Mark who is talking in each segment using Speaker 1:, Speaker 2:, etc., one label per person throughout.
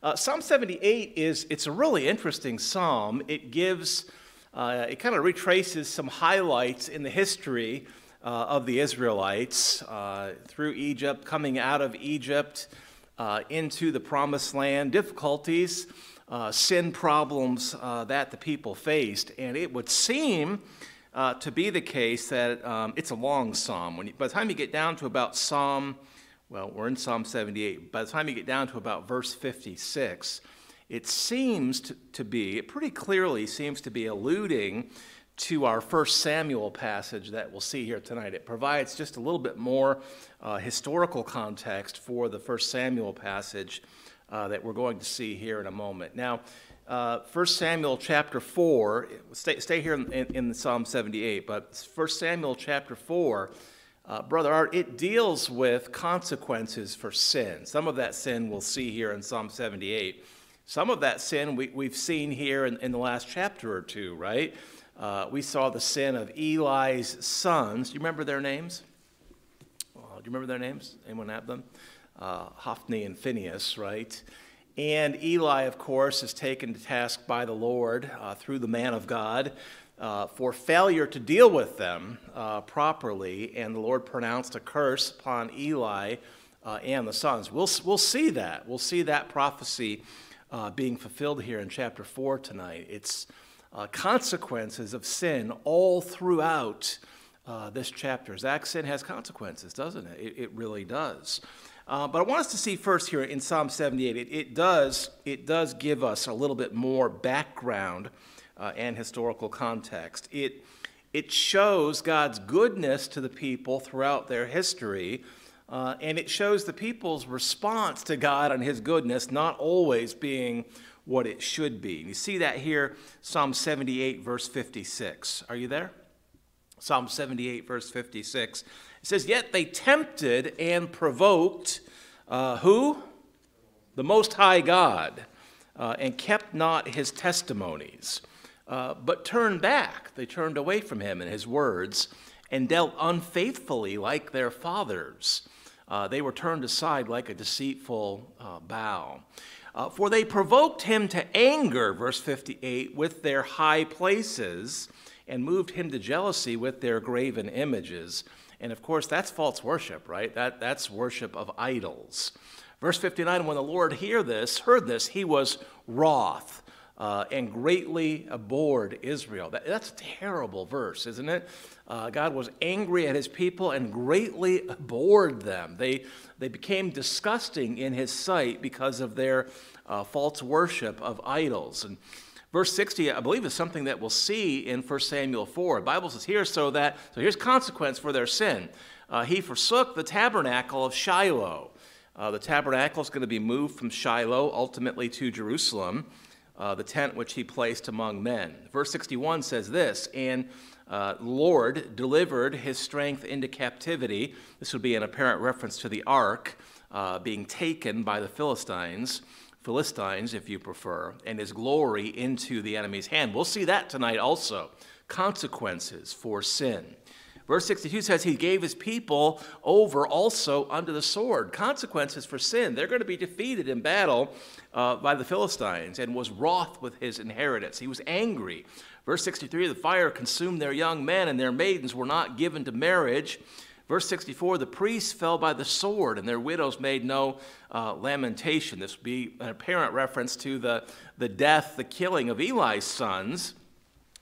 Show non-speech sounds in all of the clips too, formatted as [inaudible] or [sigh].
Speaker 1: Uh, psalm 78 is it's a really interesting psalm. It gives, uh, it kind of retraces some highlights in the history uh, of the Israelites uh, through Egypt, coming out of Egypt uh, into the promised land, difficulties, uh, sin problems that the people faced. And it would seem to be the case that um, it's a long psalm. When you, by the time you get down to about Psalm, well, we're in Psalm 78, by the time you get down to about verse 56, it seems to, be, it pretty clearly seems to be alluding to our first Samuel passage that we'll see here tonight. It provides just a little bit more uh, historical context for the first Samuel passage uh, that we're going to see here in a moment. Now, uh, 1 Samuel chapter 4, stay, stay here in, in, in, Psalm 78, but 1 Samuel chapter 4, uh, Brother Art, it deals with consequences for sin. Some of that sin we'll see here in Psalm 78. Some of that sin we, we've seen here in, in the last chapter or two, right? Uh, we saw the sin of Eli's sons. Do you remember their names? do you remember their names? Anyone have them? Uh, Hophni and Phinehas, right? And Eli, of course, is taken to task by the Lord uh, through the man of God uh, for failure to deal with them uh, properly, and the Lord pronounced a curse upon Eli uh, and the sons. We'll, we'll see that. We'll see that prophecy uh, being fulfilled here in chapter 4 tonight. It's uh, consequences of sin all throughout this chapter. Zach's sin has consequences, doesn't it? It, it really does. Uh, but I want us to see first here in Psalm 78, it, it does, it does give us a little bit more background uh, and historical context. It, it shows God's goodness to the people throughout their history, uh, and it shows the people's response to God and His goodness not always being what it should be. You see that here, Psalm 78, verse 56. Are you there? Psalm 78, verse 56. It says, Yet they tempted and provoked uh, who? The Most High God, uh, and kept not his testimonies, uh, but turned back. They turned away from him and his words, and dealt unfaithfully like their fathers. Uh, they were turned aside like a deceitful uh, bow. Uh, for they provoked him to anger, verse 58, with their high places, and moved him to jealousy with their graven images. And of course, that's false worship, right? That, that's worship of idols. Verse 59 When the Lord hear this, heard this, he was wroth. Uh, and greatly abhorred Israel. That, that's a terrible verse, isn't it? Uh, God was angry at his people and greatly abhorred them. They, they became disgusting in his sight because of their uh, false worship of idols. And Verse 60, I believe, is something that we'll see in 1 Samuel 4. The Bible says here, so that, so here's consequence for their sin. Uh, he forsook the tabernacle of Shiloh. Uh, the tabernacle is going to be moved from Shiloh ultimately to Jerusalem, uh, the tent which he placed among men. Verse 61 says this, and uh, Lord delivered his strength into captivity. This would be an apparent reference to the ark uh, being taken by the Philistines. Philistines, if you prefer, and his glory into the enemy's hand. We'll see that tonight also. Consequences for sin. Verse 62 says, He gave His people over also under the sword. Consequences for sin. They're going to be defeated in battle uh, by the Philistines and was wroth with His inheritance. He was angry. Verse 63 The fire consumed their young men, and their maidens were not given to marriage. Verse 64 the priests fell by the sword, and their widows made no uh, lamentation. This would be an apparent reference to the, the death, the killing of Eli's sons,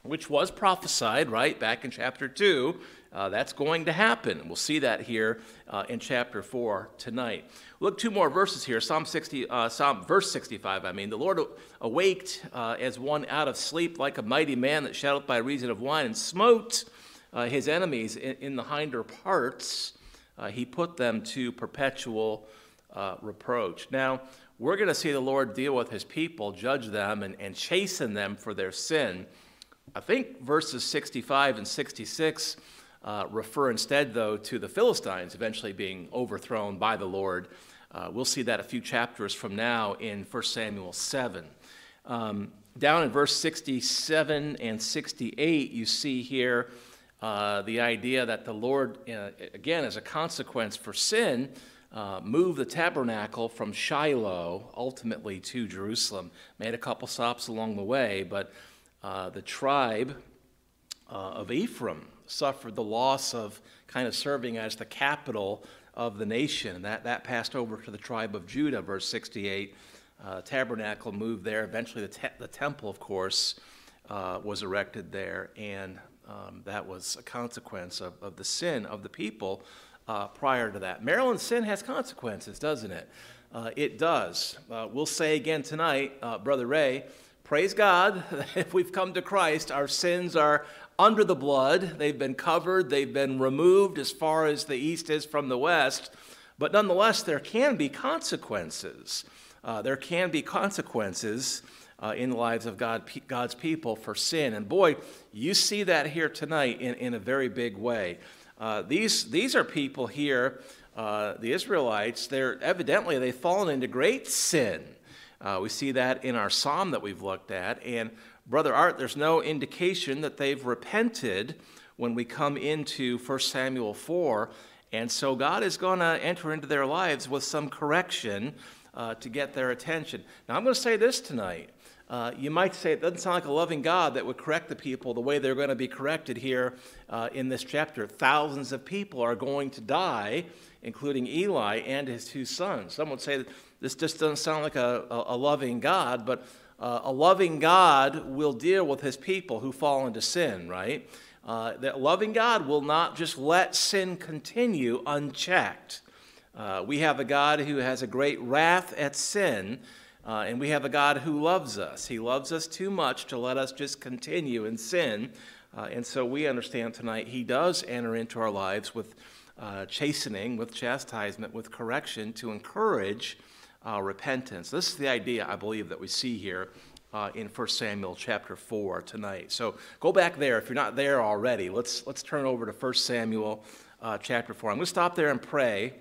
Speaker 1: which was prophesied, right, back in chapter 2. Uh, that's going to happen. We'll see that here uh, in chapter 4 tonight. Look, two more verses here. Psalm 60, uh, Psalm verse 65. I mean, the Lord awaked uh, as one out of sleep, like a mighty man that shouteth by reason of wine, and smote uh, his enemies in, in, the hinder parts, uh, he put them to perpetual uh, reproach. Now, we're going to see the Lord deal with his people, judge them, and, and chasten them for their sin. I think verses 65 and 66 uh, refer instead, though, to the Philistines eventually being overthrown by the Lord. Uh, we'll see that a few chapters from now in 1 Samuel 7. Um, down in verse 67 and 68, you see here uh, the idea that the Lord, uh, again, as a consequence for sin, uh, moved the tabernacle from Shiloh ultimately to Jerusalem. Made a couple stops along the way, but uh, the tribe uh, of Ephraim suffered the loss of kind of serving as the capital of the nation. That, that passed over to the tribe of Judah, verse 68. Uh, tabernacle moved there. Eventually, the, te- the temple, of course, was erected there, and um, that was a consequence of, of the sin of the people uh, prior to that. Marilyn's sin has consequences, doesn't it? Uh, it does. Uh, we'll say again tonight, uh, Brother Ray, praise God, [laughs] if we've come to Christ, our sins are under the blood. They've been covered, they've been removed as far as the east is from the west. But nonetheless, there can be consequences. Uh, there can be consequences uh, in the lives of God, God's people for sin. And boy, you see that here tonight in, in a very big way. Uh, these, these are people here, uh, the Israelites, they're evidently they've fallen into great sin. Uh, we see that in our psalm that we've looked at. And Brother Art, there's no indication that they've repented when we come into 1 Samuel 4. And so God is going to enter into their lives with some correction uh, to get their attention. Now, I'm going to say this tonight. Uh, you might say it doesn't sound like a loving God that would correct the people the way they're going to be corrected here uh, in this chapter. Thousands of people are going to die, including Eli and his two sons. Some would say that this just doesn't sound like a, a, a loving God, but uh, a loving God will deal with his people who fall into sin, right? Uh, that loving God will not just let sin continue unchecked. Uh, we have a God who has a great wrath at sin, uh, and we have a God who loves us. He loves us too much to let us just continue in sin. Uh, and so we understand tonight He does enter into our lives with uh, chastening, with chastisement, with correction to encourage uh, repentance. This is the idea, I believe, that we see here uh, in 1 Samuel chapter 4 tonight. So go back there. If you're not there already, let's, let's turn over to 1 Samuel uh, chapter 4. I'm going to stop there and pray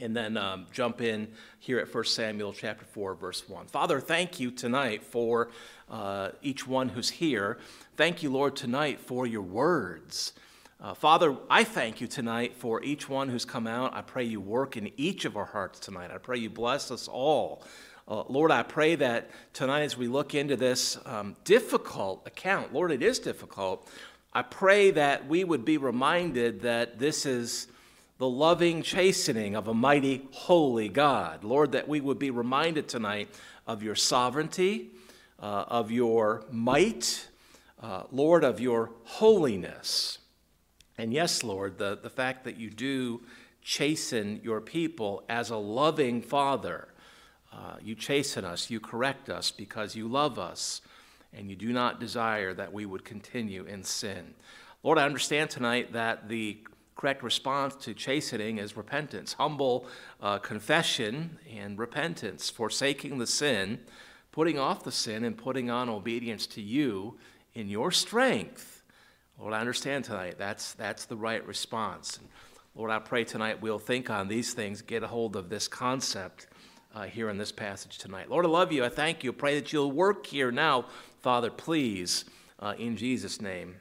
Speaker 1: and then um, jump in here at 1 Samuel chapter 4, verse 1. Father, thank you tonight for uh, each one who's here. Thank you, Lord, tonight for your words. Uh, Father, I thank you tonight for each one who's come out. I pray you work in each of our hearts tonight. I pray you bless us all. Uh, Lord, I pray that tonight as we look into this um, difficult account, Lord, it is difficult. I pray that we would be reminded that this is the loving chastening of a mighty, holy God. Lord, that we would be reminded tonight of your sovereignty, uh, of your might, uh, Lord, of your holiness. And yes, Lord, the, the fact that you do chasten your people as a loving father. Uh, you chasten us, you correct us because you love us, and you do not desire that we would continue in sin. Lord, I understand tonight that the correct response to chastening is repentance, humble uh, confession and repentance, forsaking the sin, putting off the sin, and putting on obedience to you in your strength. Lord, I understand tonight that's, that's the right response. And Lord, I pray tonight we'll think on these things, get a hold of this concept uh, here in this passage tonight. Lord, I love you. I thank you. Pray that you'll work here now, Father, please, uh, in Jesus' name.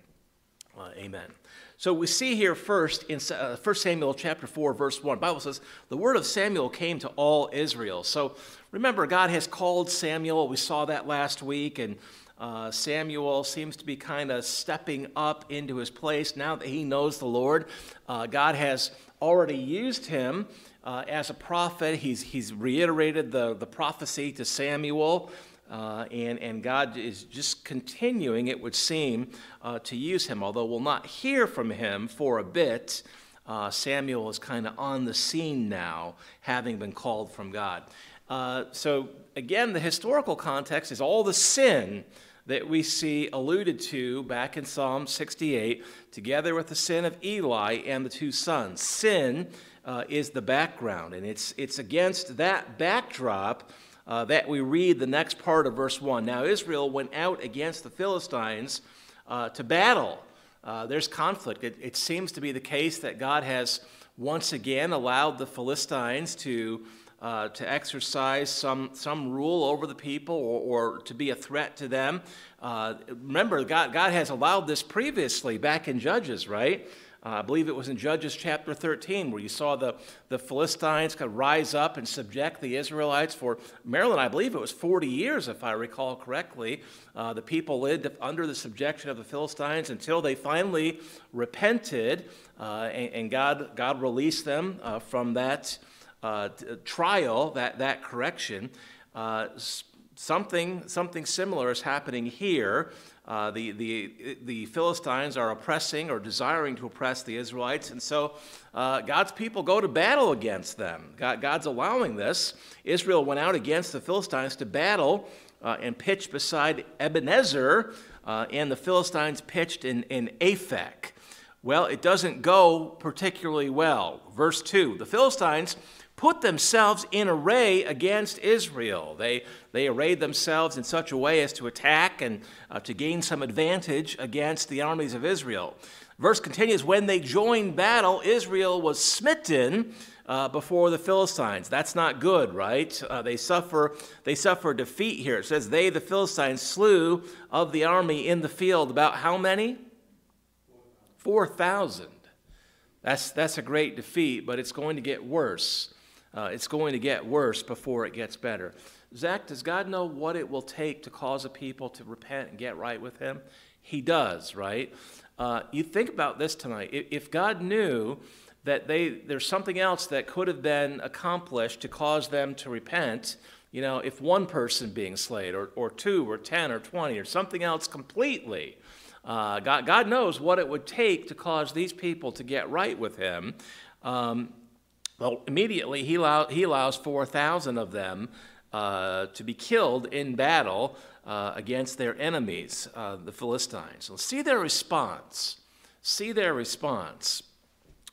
Speaker 1: Uh, amen. So we see here first in uh, 1 Samuel chapter 4, verse 1, Bible says, the word of Samuel came to all Israel. So remember, God has called Samuel. We saw that last week, and uh, Samuel seems to be kind of stepping up into his place now that he knows the Lord. Uh, God has already used him uh, as a prophet. He's, he's reiterated the, the prophecy to Samuel. Uh, and, and God is just continuing, it would seem, uh, to use him. Although we'll not hear from him for a bit, uh, Samuel is kind of on the scene now, having been called from God. Uh, so, again, the historical context is all the sin that we see alluded to back in Psalm 68, together with the sin of Eli and the two sons. Sin uh, is the background, and it's, it's against that backdrop uh, that we read the next part of verse 1. Now, Israel went out against the Philistines uh, to battle. Uh, there's conflict. It, it, seems to be the case that God has once again allowed the Philistines to, uh, to exercise some, some rule over the people or, or to be a threat to them. Uh, remember, God, God has allowed this previously back in Judges, right? Uh, I believe it was in Judges chapter 13 where you saw the, the Philistines kind of rise up and subject the Israelites for, Marilyn, I believe it was 40 years, if I recall correctly. Uh, the people lived under the subjection of the Philistines until they finally repented uh, and, and, God, God released them uh, from that uh, trial, that, that correction. Uh, something, something similar is happening here. Uh, the, the, the Philistines are oppressing or desiring to oppress the Israelites, and so uh, God's people go to battle against them. God, God's allowing this. Israel went out against the Philistines to battle uh, and pitched beside Ebenezer, uh, and the Philistines pitched in, in Aphek. Well, it doesn't go particularly well. Verse 2 The Philistines put themselves in array against Israel. They, they arrayed themselves in such a way as to attack and uh, to gain some advantage against the armies of Israel. Verse continues When they joined battle, Israel was smitten. Uh, before the Philistines. That's not good, right? Uh, they suffer they suffer defeat here. It says they, the Philistines, slew of the army in the field about how many? Four thousand. That's that's a great defeat, but it's going to get worse. Uh, it's going to get worse before it gets better. Zach, does God know what it will take to cause a people to repent and get right with Him? He does, right? Uh, you think about this tonight. If God knew that they, there's something else that could have been accomplished to cause them to repent, you know, if one person being slayed, or, or two, or 10, or 20, or something else completely, uh, God, God knows what it would take to cause these people to get right with Him. Um, well, immediately he, allow, he allows 4,000 of them uh, to be killed in battle uh, against their enemies, uh, the Philistines. So see their response. See their response.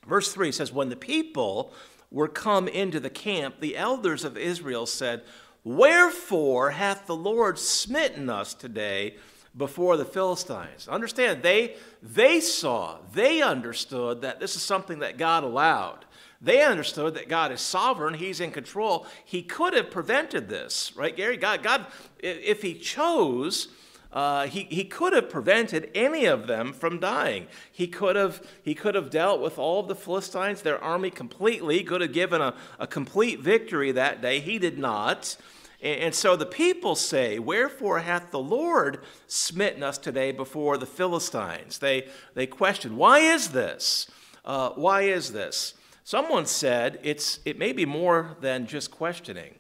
Speaker 1: Verse 3 says, When the people were come into the camp, the elders of Israel said, Wherefore hath the Lord smitten us today before the Philistines? Understand, they, they saw, they understood that this is something that God allowed. They understood that God is sovereign, He's in control. He could have prevented this, right, Gary? God, God if He chose, uh, he, he could have prevented any of them from dying. He could have, he could have dealt with all of the Philistines, their army completely, could have given a, a complete victory that day. He did not. And, and so the people say, Wherefore hath the Lord smitten us today before the Philistines? They, they question, Why is this? Uh, why is this? Someone said it's, it may be more than just questioning.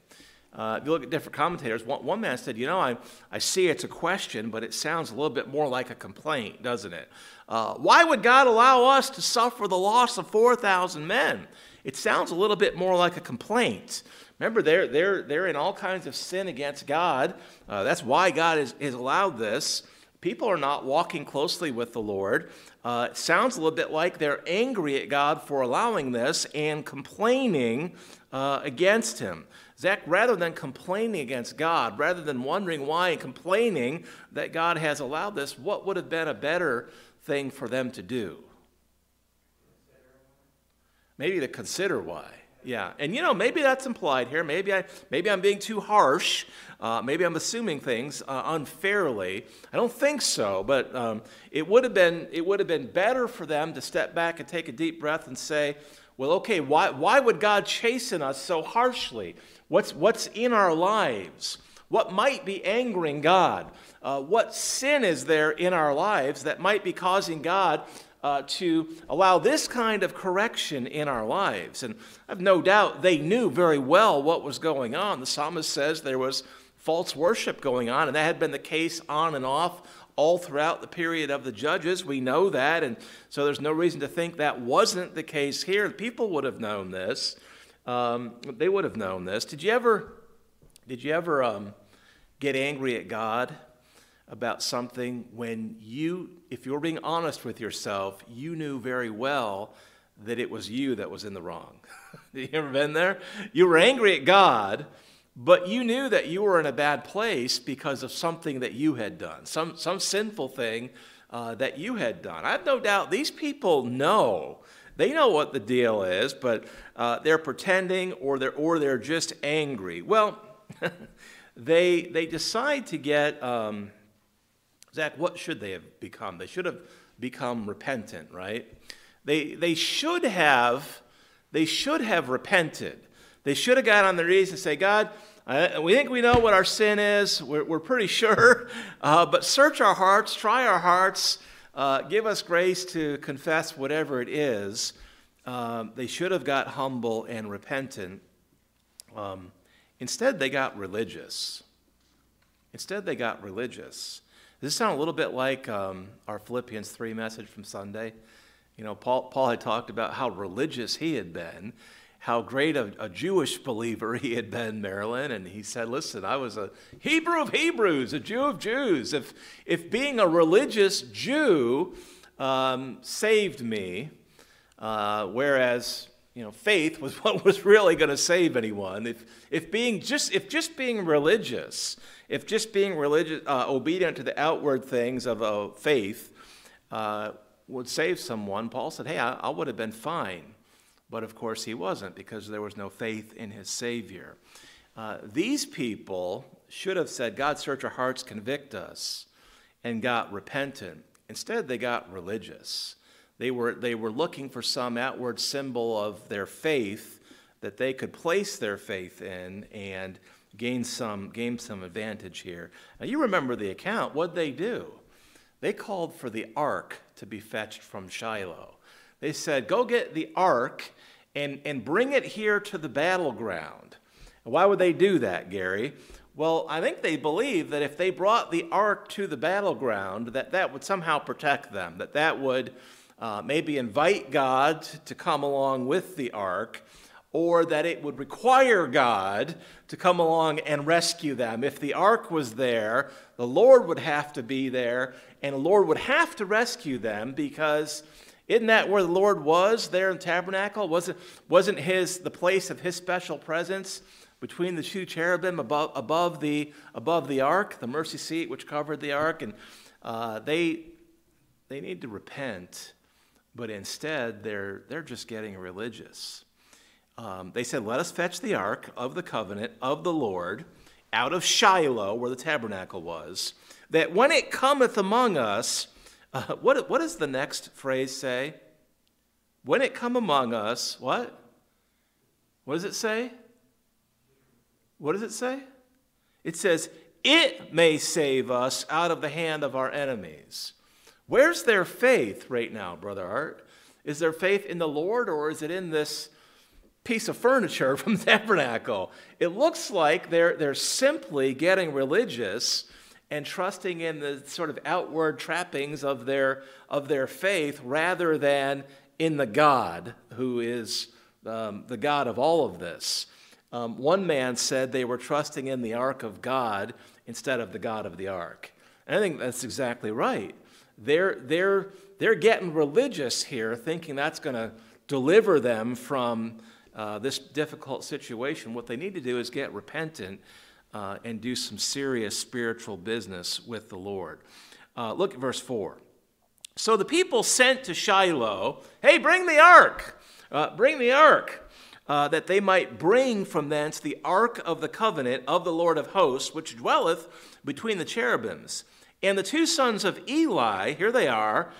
Speaker 1: Uh, if you look at different commentators, one, one, man said, You know, I, I see it's a question, but it sounds a little bit more like a complaint, doesn't it? Uh, why would God allow us to suffer the loss of 4,000 men? It sounds a little bit more like a complaint. Remember, they're, they're, they're in all kinds of sin against God. Uh, that's why God has, has allowed this. People are not walking closely with the Lord. Uh, sounds a little bit like they're angry at God for allowing this and complaining uh, against Him. Zach, rather than complaining against God, rather than wondering why and complaining that God has allowed this, what would have been a better thing for them to do? Maybe to consider why. Yeah, and you know maybe that's implied here. Maybe I maybe I'm being too harsh. Uh, maybe I'm assuming things uh, unfairly. I don't think so, but um, it would have been it would have been better for them to step back and take a deep breath and say, "Well, okay, why why would God chasten us so harshly? What's what's in our lives? What might be angering God? Uh, what sin is there in our lives that might be causing God uh, to allow this kind of correction in our lives. And I've no doubt they knew very well what was going on. The psalmist says there was false worship going on, and that had been the case on and off all throughout the period of the judges. We know that, and so there's no reason to think that wasn't the case here. People would have known this. Um, they would have known this. Did you ever, did you ever um, get angry at God about something when you, if you're being honest with yourself, you knew very well that it was you that was in the wrong. [laughs] You ever been there? You were angry at God, but you knew that you were in a bad place because of something that you had done, some, some sinful thing uh, that you had done. I have no doubt these people know. They know what the deal is, but uh, they're pretending or they're, or they're just angry. Well, [laughs] they, they decide to get. Um, Zach, what should they have become? They should have become repentant, right? They, they should have they should have repented. They should have got on their knees and say, God, I, we think we know what our sin is. We're, we're pretty sure. [laughs] Uh, but search our hearts, try our hearts, uh, give us grace to confess whatever it is. Um, they should have got humble and repentant. Um, instead, they got religious. Instead, they got religious. Does this sound a little bit like um, our Philippians 3 message from Sunday? You know, Paul, Paul had talked about how religious he had been, how great a, a, Jewish believer he had been, Marilyn. And he said, Listen, I was a Hebrew of Hebrews, a Jew of Jews. If, if being a religious Jew um, saved me, uh, whereas you know, faith was [laughs] what was really going to save anyone. If, if, being just, if just being religious, if just being religious, uh, obedient to the outward things of uh, faith uh, would save someone, Paul said, hey, I, I would have been fine. But of course, he wasn't because there was no faith in his Savior. Uh, these people should have said, God, search our hearts, convict us, and got repentant. Instead, they got religious. They were, they were looking for some outward symbol of their faith that they could place their faith in and gain some, gain some advantage here. Now, you remember the account. What'd they do? They called for the ark to be fetched from Shiloh. They said, Go get the ark and, and bring it here to the battleground. Why would they do that, Gary? Well, I think they believed that if they brought the ark to the battleground, that that would somehow protect them, that that would uh, maybe invite God to come along with the ark, or that it would require God to come along and rescue them. If the ark was there, the Lord would have to be there, and the Lord would have to rescue them because isn't that where the Lord was there in the tabernacle? Wasn't, wasn't his the place of his special presence between the two cherubim above, above, the, above the ark, the mercy seat which covered the ark? And uh, they, they need to repent, but instead they're, they're just getting religious. Um, they said, Let us fetch the ark of the covenant of the Lord out of Shiloh, where the tabernacle was, that when it cometh among us, uh, what, what does the next phrase say? When it come among us, what? What does it say? What does it say? It says, it may save us out of the hand of our enemies. Where's their faith right now, Brother Art? Is their faith in the Lord or is it in this piece of furniture [laughs] from the tabernacle? It looks like they're, they're simply getting religious and trusting in the sort of outward trappings of their, of their faith rather than in the God who is um, the God of all of this. Um, one man said they were trusting in the ark of God instead of the God of the ark. And I think that's exactly right. They're, they're, they're getting religious here, thinking that's going to deliver them from uh, this difficult situation. What they need to do is get repentant uh, and do some serious spiritual business with the Lord. Uh, look at verse 4. So the people sent to Shiloh, hey, bring the ark, uh, bring the ark, uh, that they might bring from thence the ark of the covenant of the Lord of hosts, which dwelleth between the cherubims. And the two sons of Eli, here they are,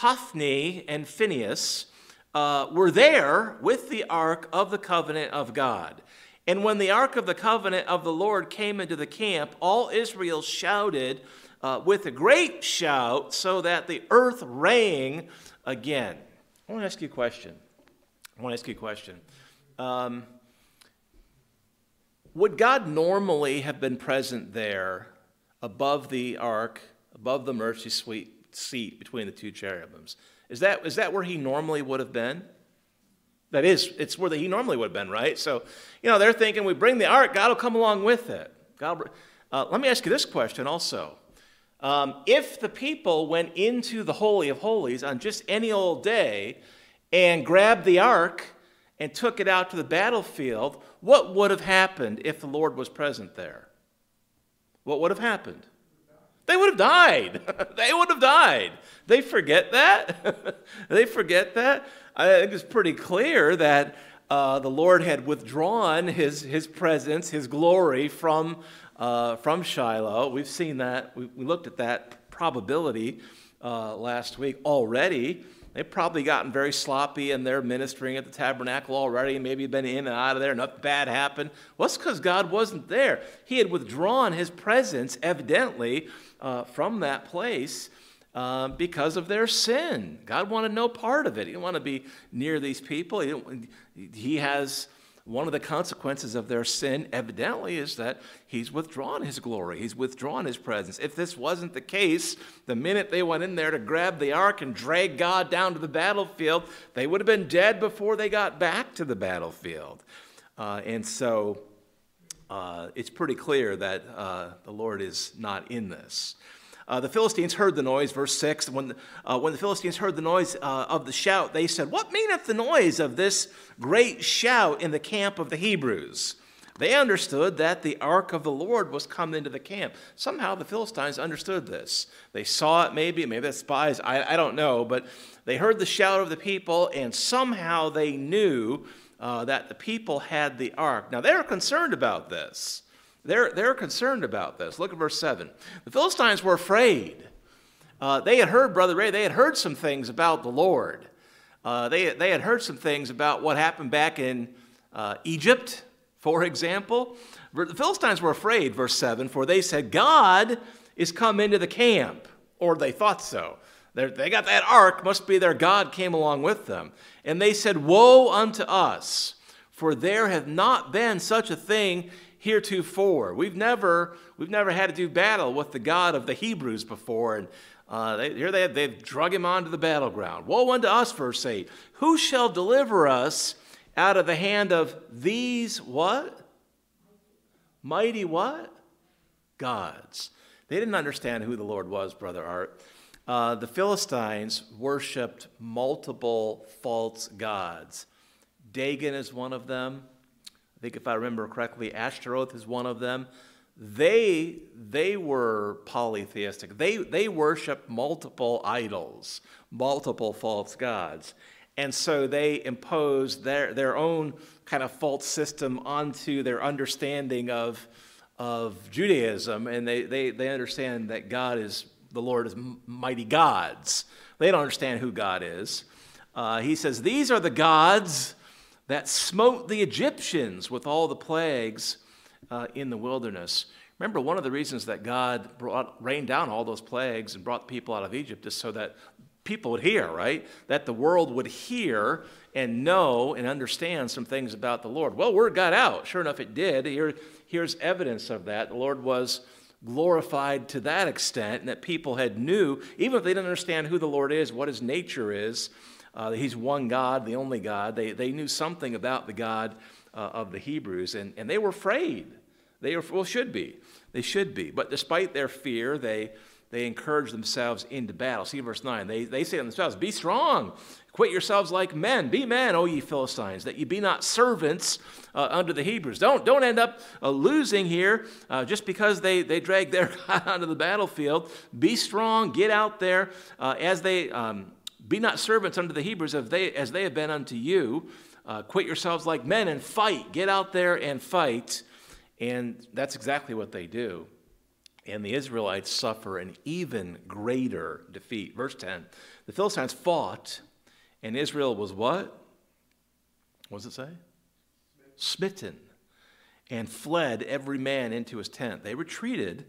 Speaker 1: Hophni and Phinehas, uh, were there with the ark of the covenant of God. And when the ark of the covenant of the Lord came into the camp, all Israel shouted uh, with a great shout, so that the earth rang again. I want to ask you a question. I want to ask you a question. Um, would God normally have been present there above the ark, above the mercy seat between the two cherubims? Is that, is that where he normally would have been? That is, it's where he normally would have been, right? So, you know, they're thinking we bring the ark, God will come along with it. God, uh, let me ask you this question also. Um, if the people went into the Holy of Holies on just any old day and grabbed the ark and took it out to the battlefield, what would have happened if the Lord was present there? What would have happened? They would have died. [laughs] they would have died. They forget that. [laughs] they forget that. I think it's pretty clear that uh, the Lord had withdrawn his, his presence, his glory from, uh, from Shiloh. We've seen that. We, we looked at that probability uh, last week already. They've probably gotten very sloppy and they're ministering at the tabernacle already, maybe been in and out of there, nothing bad happened. Well, it's because God wasn't there. He had withdrawn his presence, evidently, uh, from that place uh, because of their sin. God wanted no part of it. He didn't want to be near these people. He, he has one of the consequences of their sin, evidently, is that he's withdrawn his glory. He's withdrawn his presence. If this wasn't the case, the minute they went in there to grab the ark and drag God down to the battlefield, they would have been dead before they got back to the battlefield. Uh, and so uh, it's pretty clear that uh, the Lord is not in this. Uh, the Philistines heard the noise, verse 6. When, uh, when the Philistines heard the noise uh, of the shout, they said, What meaneth the noise of this great shout in the camp of the Hebrews? They understood that the ark of the Lord was come into the camp. Somehow the Philistines understood this. They saw it, maybe, maybe that's spies, I, I don't know, but they heard the shout of the people, and somehow they knew uh, that the people had the ark. Now they're concerned about this. They're, they're concerned about this. Look at verse 7. The Philistines were afraid. Uh, they had heard, Brother Ray, they had heard some things about the Lord. Uh, they, they had heard some things about what happened back in uh, Egypt, for example. The Philistines were afraid, verse 7, for they said, God is come into the camp, or they thought so. They're, they got that ark, must be their God came along with them. And they said, Woe unto us, for there hath not been such a thing heretofore. We've never, we've never had to do battle with the God of the Hebrews before. And uh, they, here they have, they've drug him onto the battleground. Woe unto us, verse 8. Who shall deliver us out of the hand of these what? Mighty what? Gods. They didn't understand who the Lord was, Brother Art. Uh, the Philistines worshiped multiple false gods. Dagon is one of them think if I remember correctly, Ashtaroth is one of them. They, they were polytheistic. They, they worshiped multiple idols, multiple false gods. And so they imposed their, their own kind of false system onto their understanding of, of Judaism. And they, they, they understand that God is, the Lord is mighty gods. They don't understand who God is. Uh, he says, These are the gods that smote the Egyptians with all the plagues uh, in the wilderness. Remember, one of the reasons that God brought, rained down all those plagues and brought people out of Egypt is so that people would hear, right? That the world would hear and know and understand some things about the Lord. Well, word got out. Sure enough, it did. Here, here's evidence of that. The Lord was glorified to that extent, and that people had knew, even if they didn't understand who the Lord is, what his nature is, uh, he's one God, the only God. They, they knew something about the God uh, of the Hebrews, and, and they were afraid. They were, well, should be. They should be. But despite their fear, they, they encourage themselves into battle. See verse 9. They, they say to themselves, Be strong, quit yourselves like men. Be men, O ye Philistines, that ye be not servants uh, under the Hebrews. Don't, don't end up uh, losing here uh, just because they, they drag their [laughs] God onto the battlefield. Be strong, get out there uh, as they. Um, be not servants unto the Hebrews as they, as they have been unto you. Uh, quit yourselves like men and fight. Get out there and fight. And that's exactly what they do. And the Israelites suffer an even greater defeat. Verse 10 The Philistines fought, and Israel was what? What does it say? Smitten. And fled every man into his tent. They retreated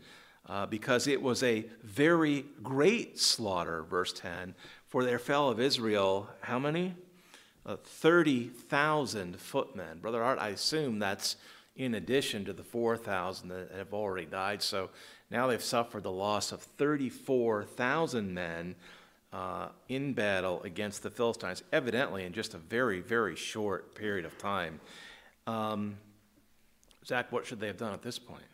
Speaker 1: uh, because it was a very great slaughter, verse 10, for there fell of Israel, how many? Uh, 30,000 footmen. Brother Art, I assume that's in addition to the 4,000 that have already died. So now they've suffered the loss of 34,000 men uh, in battle against the Philistines, evidently in just a very, very short period of time. Um, Zach, what should they have done at this point?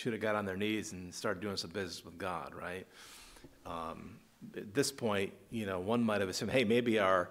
Speaker 1: Should have got on their knees and started doing some business with God, right? Um, at this point, you know, one might have assumed, hey, maybe our,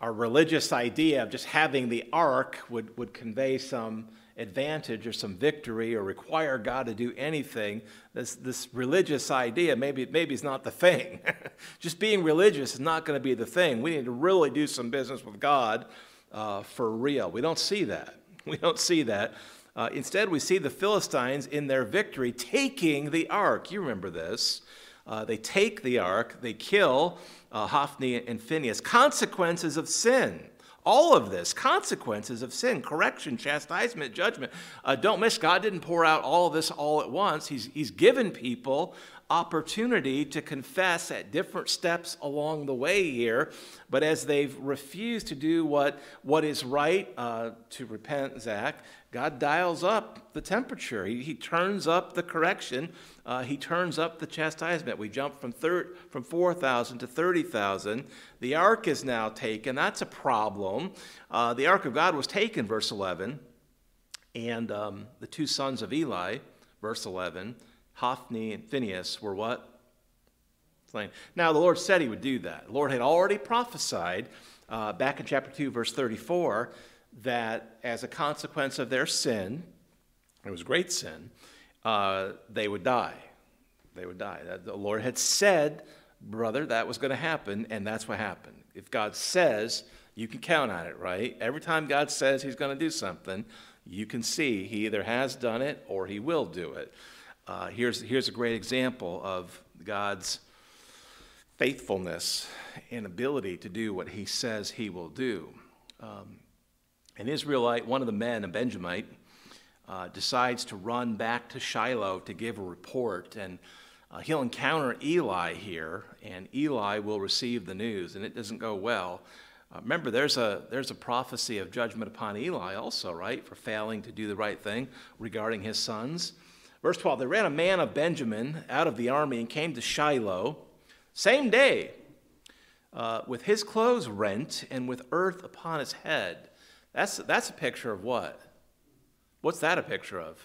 Speaker 1: our religious idea of just having the ark would, would convey some advantage or some victory or require God to do anything. This, this religious idea, maybe, maybe is not the thing. [laughs] just being religious is not going to be the thing. We need to really do some business with God uh, for real. We don't see that. [laughs] We don't see that. Uh, instead, we see the Philistines in their victory taking the ark. You remember this. Uh, they take the ark, they kill uh, Hophni and Phinehas. Consequences of sin. All of this, consequences of sin, correction, chastisement, judgment. Uh, don't miss, God didn't pour out all of this all at once. He's, he's given people opportunity to confess at different steps along the way here. But as they've refused to do what, what is right, uh, to repent, Zach, God dials up the temperature. He, he turns up the correction. Uh, he turns up the chastisement. We jump from, from 4,000 to 30,000. The ark is now taken. That's a problem. Uh, the ark of God was taken, verse 11. And um, the two sons of Eli, verse 11, Hophni and Phinehas were what? Slain. Now, the Lord said he would do that. The Lord had already prophesied uh, back in chapter 2, verse 34, that as a consequence of their sin, it was great sin, uh, they would die. They would die. The Lord had said, brother, that was going to happen, and that's what happened. If God says, you can count on it, right? Every time God says he's going to do something, you can see he either has done it or he will do it. Uh, here's, here's a great example of God's faithfulness and ability to do what he says he will do. Um, an Israelite, one of the men, a Benjamite, uh, decides to run back to Shiloh to give a report. And uh, he'll encounter Eli here, and Eli will receive the news, and it doesn't go well. Uh, remember, there's a, there's a prophecy of judgment upon Eli also, right, for failing to do the right thing regarding his sons. Verse 12 They ran a man of Benjamin out of the army and came to Shiloh, same day, uh, with his clothes rent and with earth upon his head. That's, that's a picture of what? What's that a picture of?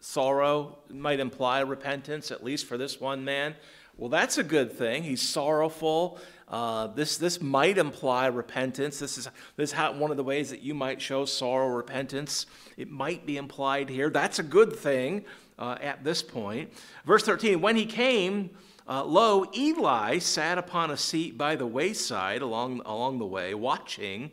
Speaker 1: Sorrow might imply repentance, at least for this one man. Well, that's a good thing. He's sorrowful. Uh, this, this might imply repentance. This is, this is how, one of the ways that you might show sorrow repentance. It might be implied here. That's a good thing uh, at this point. Verse 13 When he came, uh, lo, Eli sat upon a seat by the wayside along, along the way, watching,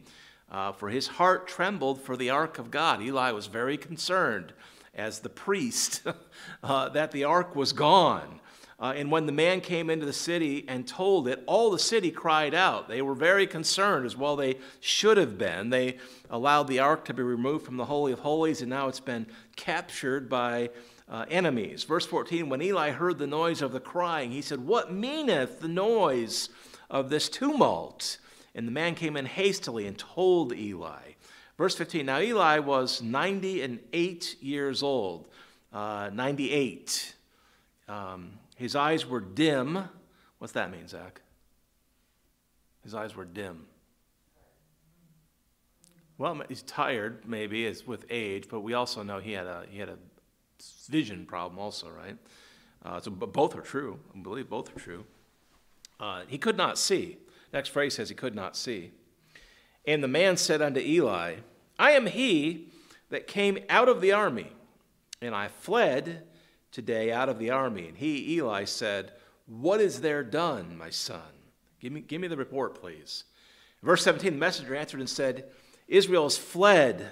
Speaker 1: uh, for his heart trembled for the ark of God. Eli was very concerned as the priest [laughs] uh, that the ark was gone. Uh, and when the man came into the city and told it, all the city cried out. They were very concerned, as well they should have been. They allowed the ark to be removed from the Holy of Holies, and now it's been captured by uh, enemies. Verse 14 When Eli heard the noise of the crying, he said, What meaneth the noise of this tumult? And the man came in hastily and told Eli. Verse 15 Now Eli was 90 and 8 years old. Uh, 98. Um, his eyes were dim. What's that mean, Zach? His eyes were dim. Well, he's tired, maybe, as with age, but we also know he had a, he had a vision problem, also, right? Uh, so both are true. I believe both are true. Uh, he could not see. Next phrase says he could not see. And the man said unto Eli, I am he that came out of the army, and I fled today out of the army. And he, Eli, said, What is there done, my son? Give me, give me the report, please. Verse 17 the messenger answered and said, Israel has fled.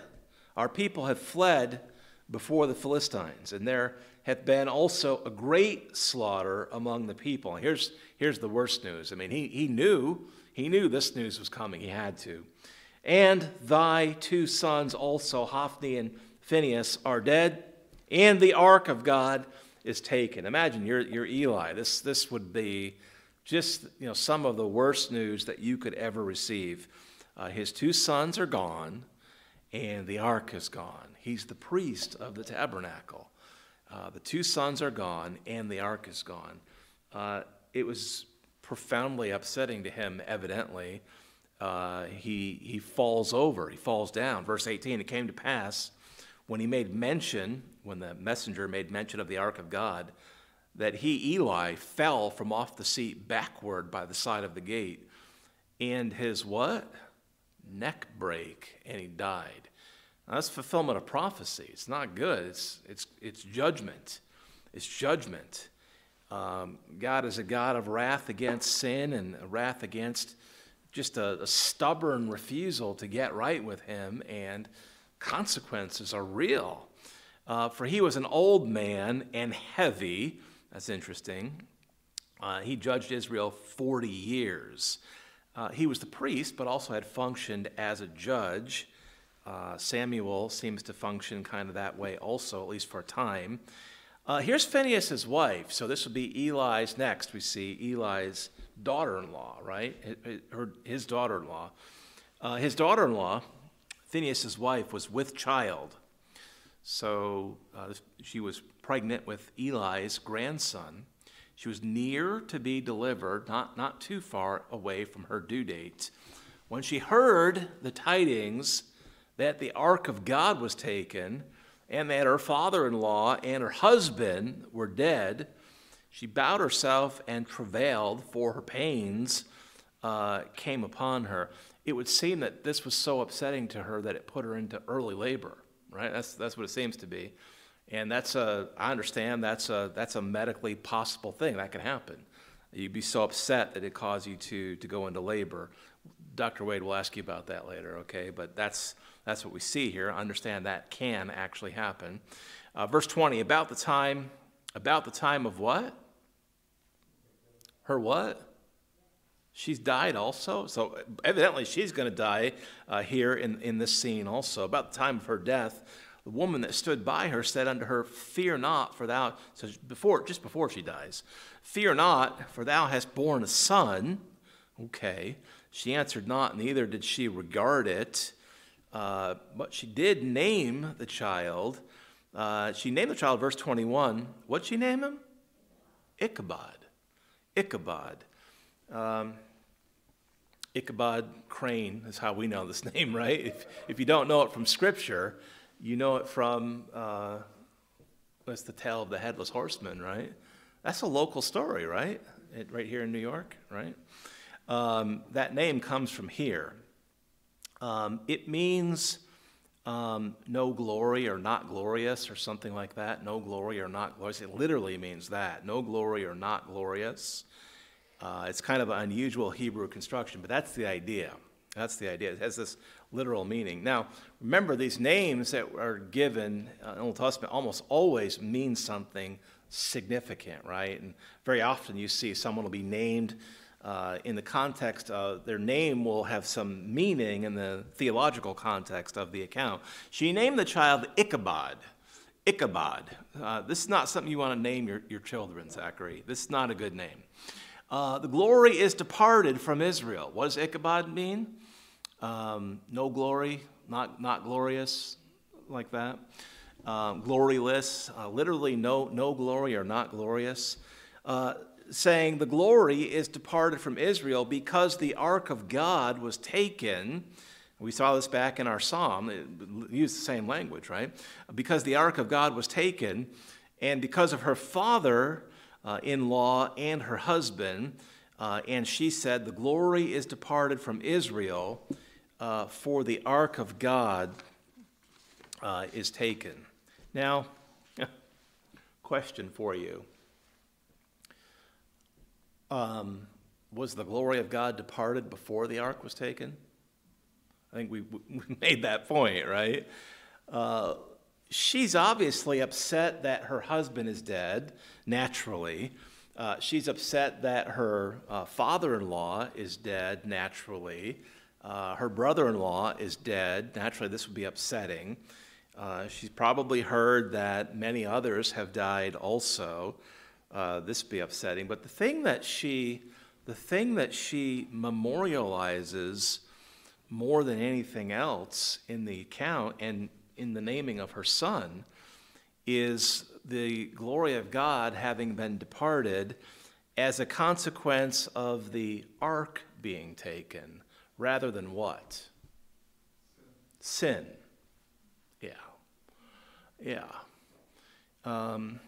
Speaker 1: Our people have fled before the Philistines, and there hath been also a great slaughter among the people. And here's, here's the worst news. I mean, he, he knew, he knew this news was coming. He had to. And thy two sons also, Hophni and Phinehas, are dead and the ark of God is taken. Imagine you're, you're Eli. This, this would be just you know, some of the worst news that you could ever receive. Uh, his two sons are gone, and the ark is gone. He's the priest of the tabernacle. Uh, the two sons are gone, and the ark is gone. Uh, it was profoundly upsetting to him, evidently. Uh, he, he falls over, he falls down. Verse 18 It came to pass when he made mention when the messenger made mention of the ark of God, that he, Eli, fell from off the seat backward by the side of the gate, and his what? Neck break, and he died. Now, that's fulfillment of prophecy. It's not good. It's, it's, it's judgment. It's judgment. Um, God is a God of wrath against sin and wrath against just a, a stubborn refusal to get right with Him, and consequences are real. Uh, for he was an old man and heavy. That's interesting. Uh, he judged Israel 40 years. Uh, he was the priest, but also had functioned as a judge. Uh, Samuel seems to function kind of that way also, at least for a time. Uh, here's Phinehas' wife. So this would be Eli's next. We see Eli's daughter in law, right? His daughter in law. Uh, his daughter in law, Phinehas' wife, was with child. So uh, she was pregnant with Eli's grandson. She was near to be delivered, not, not too far away from her due date. When she heard the tidings that the ark of God was taken and that her father in law and her husband were dead, she bowed herself and travailed, for her pains uh, came upon her. It would seem that this was so upsetting to her that it put her into early labor, right? That's, that's what it seems to be. And that's a, I understand that's a, that's a medically possible thing. That can happen. You'd be so upset that it caused you to, to go into labor. Dr. Wade will ask you about that later, okay? But that's, that's what we see here. Understand that can actually happen. Uh, verse 20, about the time, about the time of what? Her what? She's died also. So evidently she's going to die uh, here in, in this scene also. About the time of her death, the woman that stood by her said unto her, Fear not, for thou, so before, just before she dies, Fear not, for thou hast borne a son. Okay. She answered not, neither did she regard it. Uh, but she did name the child. Uh, she named the child, verse 21. What'd she name him? Ichabod. Ichabod. Um, Ichabod Crane is how we know this [laughs] name, right? If, if you don't know it from Scripture, you know it from uh, what's the tale of the headless horseman, right? That's a local story, right? It, right here in New York, right? Um, that name comes from here. Um, it means um, no glory or not glorious or something like that. No glory or not glorious. It literally means that. No glory or not glorious. Uh, it's kind of an unusual Hebrew construction, but that's the idea. That's the idea. It has this literal meaning. Now, remember, these names that are given uh, in the Old Testament almost always mean something significant, right? And very often you see someone will be named uh, in the context of their name will have some meaning in the theological context of the account. She named the child Ichabod. Ichabod. Uh, this is not something you want to name your, your children, Zachary. This is not a good name. Uh, the glory is departed from Israel. What does Ichabod mean? Um, no glory, not, not glorious, like that. Um, gloryless, uh, literally no, no glory or not glorious. Saying the glory is departed from Israel because the ark of God was taken. We saw this back in our psalm. It used the same language, right? Because the ark of God was taken, and because of her father uh, in law and her husband, uh, and she said, The glory is departed from Israel uh, for the ark of God uh, is taken. Now, [laughs] question for you. Um, was the glory of God departed before the ark was taken? I think we, we [laughs] made that point, right? Uh, she's obviously upset that her husband is dead, naturally. Uh, she's upset that her uh, father in law is dead, naturally. Uh, her brother in law is dead. Naturally, this would be upsetting. Uh, she's probably heard that many others have died also. Uh, this be upsetting. But the thing that she, the thing that she memorializes more than anything else in the account and in the naming of her son is the glory of God having been departed as a consequence of the ark being taken rather than what? Sin. Yeah. Yeah. Um,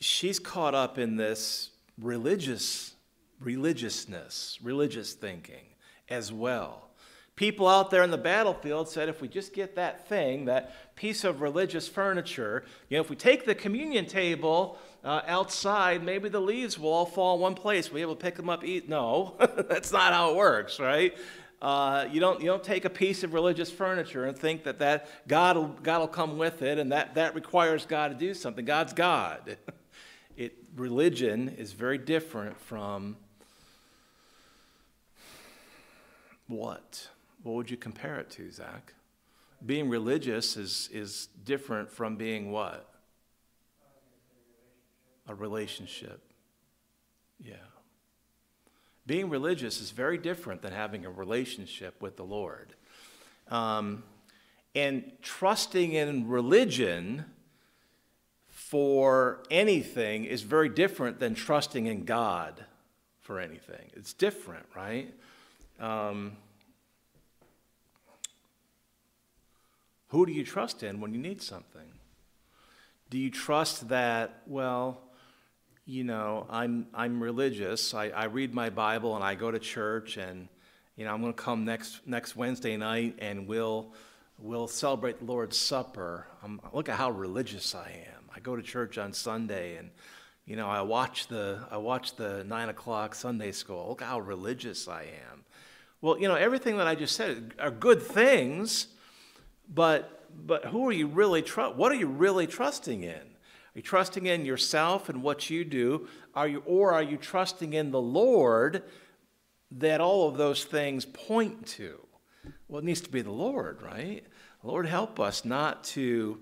Speaker 1: she's caught up in this religious religiousness, religious thinking as well. People out there in the battlefield said if we just get that thing, that piece of religious furniture, you know, if we take the communion table uh, outside, maybe the leaves will all fall in one place. We'll be able to pick them up, eat. No, [laughs] that's not how it works, right? Uh, you, don't, you don't take a piece of religious furniture and think that, that God, will, God will come with it and that, that requires God to do something. God's God. [laughs] religion is very different from what? What would you compare it to, Zach? Being religious is, is different from being what? A relationship. Yeah. Being religious is very different than having a relationship with the Lord. Um, and trusting in religion for anything is very different than trusting in God for anything. It's different, right? Um, who do you trust in when you need something? Do you trust that, well, you know, I'm, I'm religious. I, I read my Bible and I go to church and, you know, I'm going to come next, next Wednesday night and we'll, we'll celebrate the Lord's Supper. Um, look at how religious I am. I go to church on Sunday and, you know, I watch the, I watch the nine o'clock Sunday school. Look how religious I am. Well, you know, everything that I just said are good things, but, but who are you really, tr- what are you really trusting in? Are you trusting in yourself and what you do? Are you, or are you trusting in the Lord that all of those things point to? Well, it needs to be the Lord, right? Lord, help us not to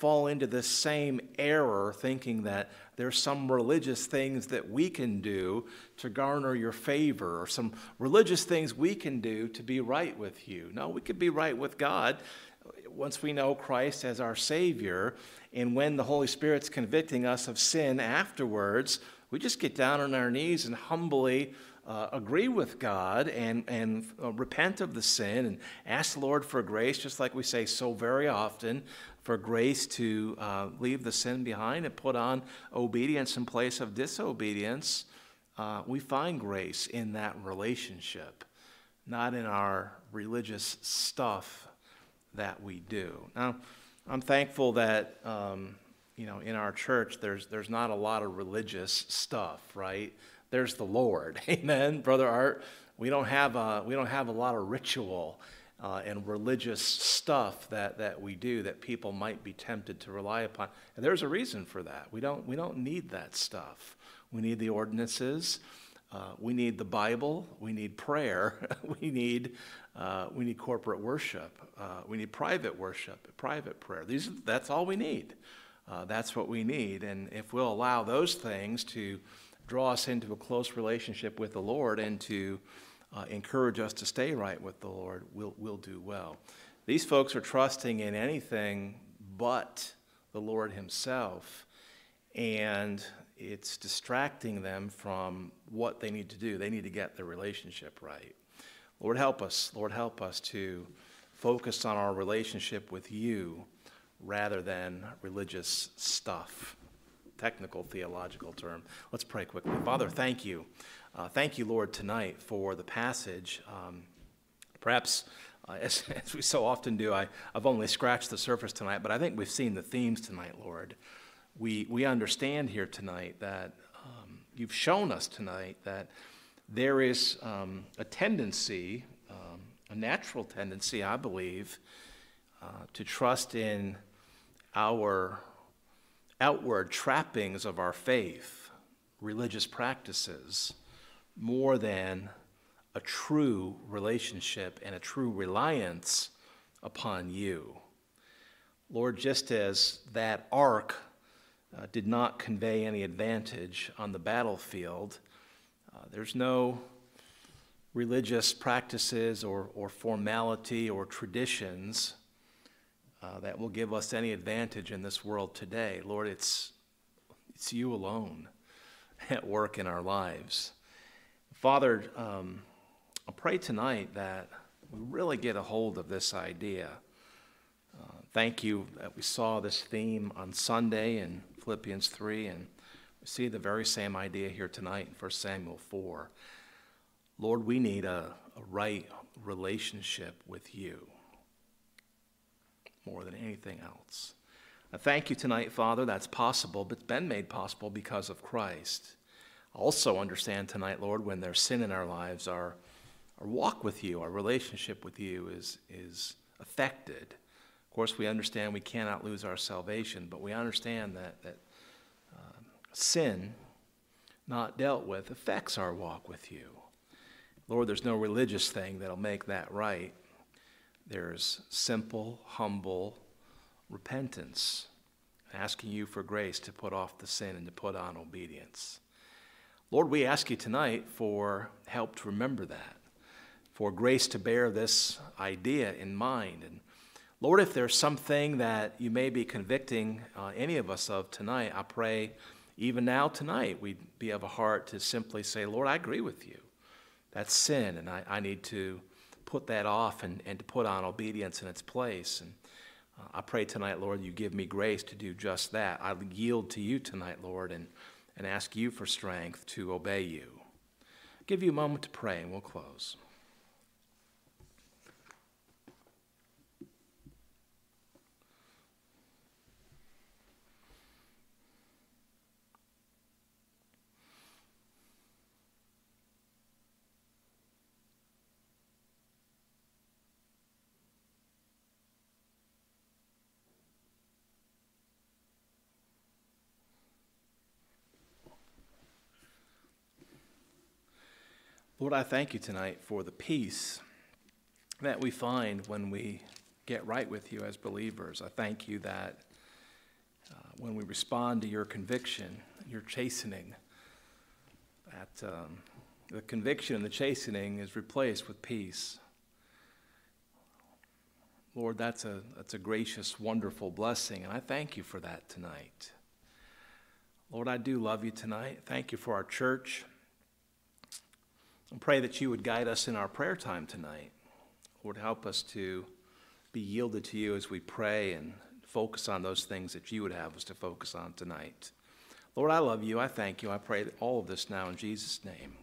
Speaker 1: fall into this same error thinking that there's some religious things that we can do to garner your favor or some religious things we can do to be right with you. No, we could be right with God once we know Christ as our Savior, and when the Holy Spirit's convicting us of sin afterwards, we just get down on our knees and humbly uh, agree with God and, and uh, repent of the sin and ask the Lord for grace, just like we say so very often, for grace to uh, leave the sin behind and put on obedience in place of disobedience. Uh, we find grace in that relationship, not in our religious stuff that we do. Now, I'm thankful that um, you know in our church there's there's not a lot of religious stuff, right? There's the Lord, [laughs] Amen, brother Art. We don't have a we don't have a lot of ritual uh, and religious stuff that that we do that people might be tempted to rely upon, and there's a reason for that. We don't we don't need that stuff. We need the ordinances. Uh, we need the Bible. We need prayer. [laughs] we need uh, we need corporate worship. Uh, we need private worship, private prayer. These, that's all we need. Uh, that's what we need. And if we'll allow those things to draw us into a close relationship with the Lord and to uh, encourage us to stay right with the Lord, we'll, we'll do well. These folks are trusting in anything but the Lord Himself, and it's distracting them from what they need to do. They need to get their relationship right. Lord, help us. Lord, help us to focus on our relationship with you rather than religious stuff. Technical theological term. Let's pray quickly. Father, thank you. Uh, thank you, Lord, tonight for the passage. Um, perhaps, uh, [laughs] as, as, we so often do, I, I've only scratched the surface tonight, but I think we've seen the themes tonight, Lord. We, we understand here tonight that um, you've shown us tonight that there is um, a tendency, um, a natural tendency, I believe, uh, to trust in our outward trappings of our faith, religious practices, more than a true relationship and a true reliance upon you. Lord, just as that ark uh, did not convey any advantage on the battlefield, uh, there's no religious practices or, or formality or traditions uh, that will give us any advantage in this world today. Lord, it's, it's you alone [laughs] at work in our lives. Father, um, I pray tonight that we really get a hold of this idea. Uh, thank you that we saw this theme on Sunday in Philippians 3 and we see the very same idea here tonight in 1 Samuel 4. Lord, we need a, a right relationship with you more than anything else. I thank you tonight, Father, that's possible, but it's been made possible because of Christ. Also, understand tonight, Lord, when there's sin in our lives, our, our walk with you, our relationship with you is, is affected. Of course, we understand we cannot lose our salvation, but we understand that, that uh, sin not dealt with affects our walk with you. Lord, there's no religious thing that'll make that right. There's simple, humble repentance, asking you for grace to put off the sin and to put on obedience. Lord, we ask you tonight for help to remember that, for grace to bear this idea in mind. And Lord, if there's something that you may be convicting uh, any of us of tonight, I pray even now tonight we'd be of a heart to simply say, Lord, I agree with you. That's sin, and I, I need to put that off and, and to put on obedience in its place. And uh, I pray tonight, Lord, you give me grace to do just that. I yield to you tonight, Lord, and and ask you for strength to obey you. I'll give you a moment to pray and we'll close. Lord, I thank you tonight for the peace that we find when we get right with you as believers. I thank you that uh, when we respond to your conviction, your chastening, that um, the conviction and the chastening is replaced with peace. Lord, that's a, that's a gracious, wonderful blessing, and I thank you for that tonight. Lord, I do love you tonight. Thank you for our church. And pray that you would guide us in our prayer time tonight. Lord, help us to be yielded to you as we pray and focus on those things that you would have us to focus on tonight. Lord, I love you. I thank you. I pray all of this now in Jesus' name.